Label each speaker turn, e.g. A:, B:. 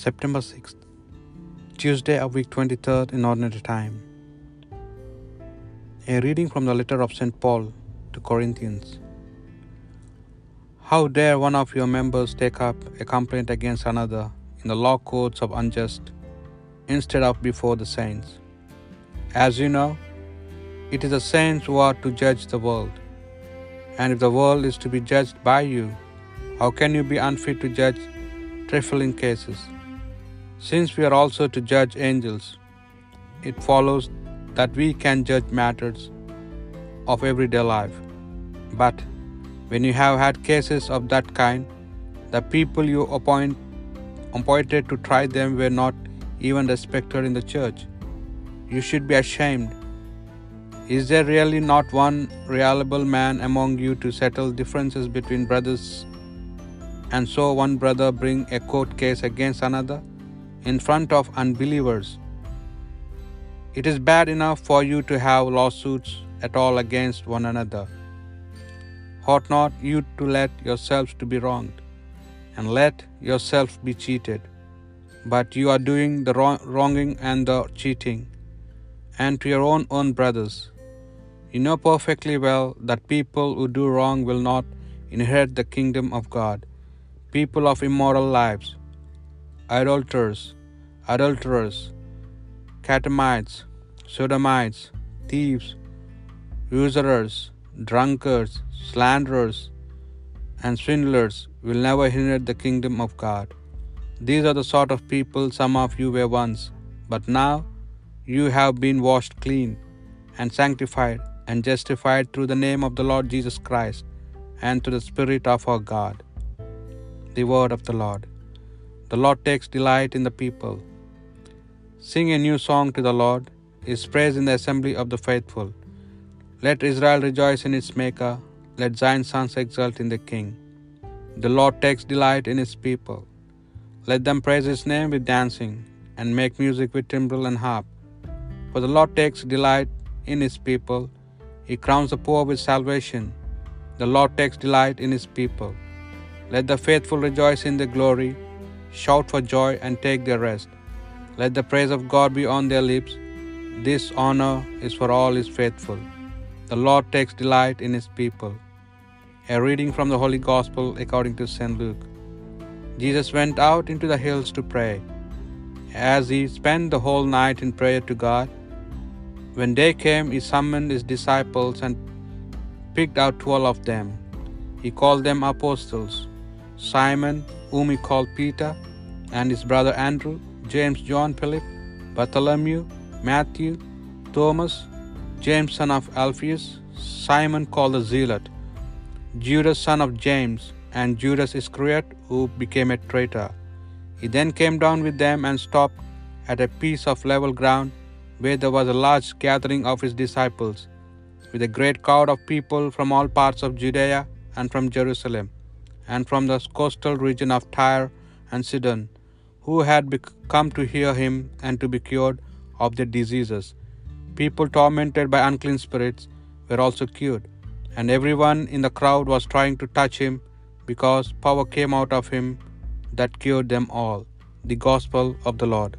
A: September 6th, Tuesday of week 23rd in ordinary time. A reading from the letter of St. Paul to Corinthians. How dare one of your members take up a complaint against another in the law courts of unjust instead of before the saints? As you know, it is the saints who are to judge the world. And if the world is to be judged by you, how can you be unfit to judge trifling cases? Since we are also to judge angels, it follows that we can judge matters of everyday life. But when you have had cases of that kind, the people you appoint, appointed to try them were not even respected in the church. You should be ashamed. Is there really not one reliable man among you to settle differences between brothers, and so one brother bring a court case against another in front of unbelievers? It is bad enough for you to have lawsuits at all against one another. Ought not you to let yourselves to be wronged, and let yourself be cheated? But you are doing the wrong, wronging and the cheating, and to your own own brothers. You know perfectly well that people who do wrong will not inherit the kingdom of God. People of immoral lives, idolaters, adulterers, catamites, sodomites, thieves, usurers, drunkards, slanderers, and swindlers will never inherit the kingdom of God. These are the sort of people some of you were once, but now you have been washed clean and sanctified and justified through the name of the Lord Jesus Christ and through the Spirit of our God. The word of the Lord. The Lord takes delight in the people. Sing a new song to the Lord, his praise in the assembly of the faithful. Let Israel rejoice in its Maker, let Zion's sons exult in the King. The Lord takes delight in his people. Let them praise his name with dancing, and make music with timbrel and harp. For the Lord takes delight in his people, he crowns the poor with salvation. The Lord takes delight in his people. Let the faithful rejoice in the glory, shout for joy and take their rest. Let the praise of God be on their lips. This honor is for all his faithful. The Lord takes delight in his people. A reading from the Holy Gospel according to St. Luke. Jesus went out into the hills to pray. As he spent the whole night in prayer to God, when day came, he summoned his disciples and picked out twelve of them. He called them apostles Simon, whom he called Peter, and his brother Andrew, James, John, Philip, Bartholomew, Matthew, Thomas, James, son of Alphaeus, Simon called the Zealot, Judas, son of James, and Judas Iscariot, who became a traitor. He then came down with them and stopped at a piece of level ground where there was a large gathering of his disciples, with a great crowd of people from all parts of Judea and from Jerusalem, and from the coastal region of Tyre and Sidon, who had come to hear him and to be cured of their diseases. People tormented by unclean spirits were also cured, and everyone in the crowd was trying to touch him, because power came out of him that cured them all. The Gospel of the Lord.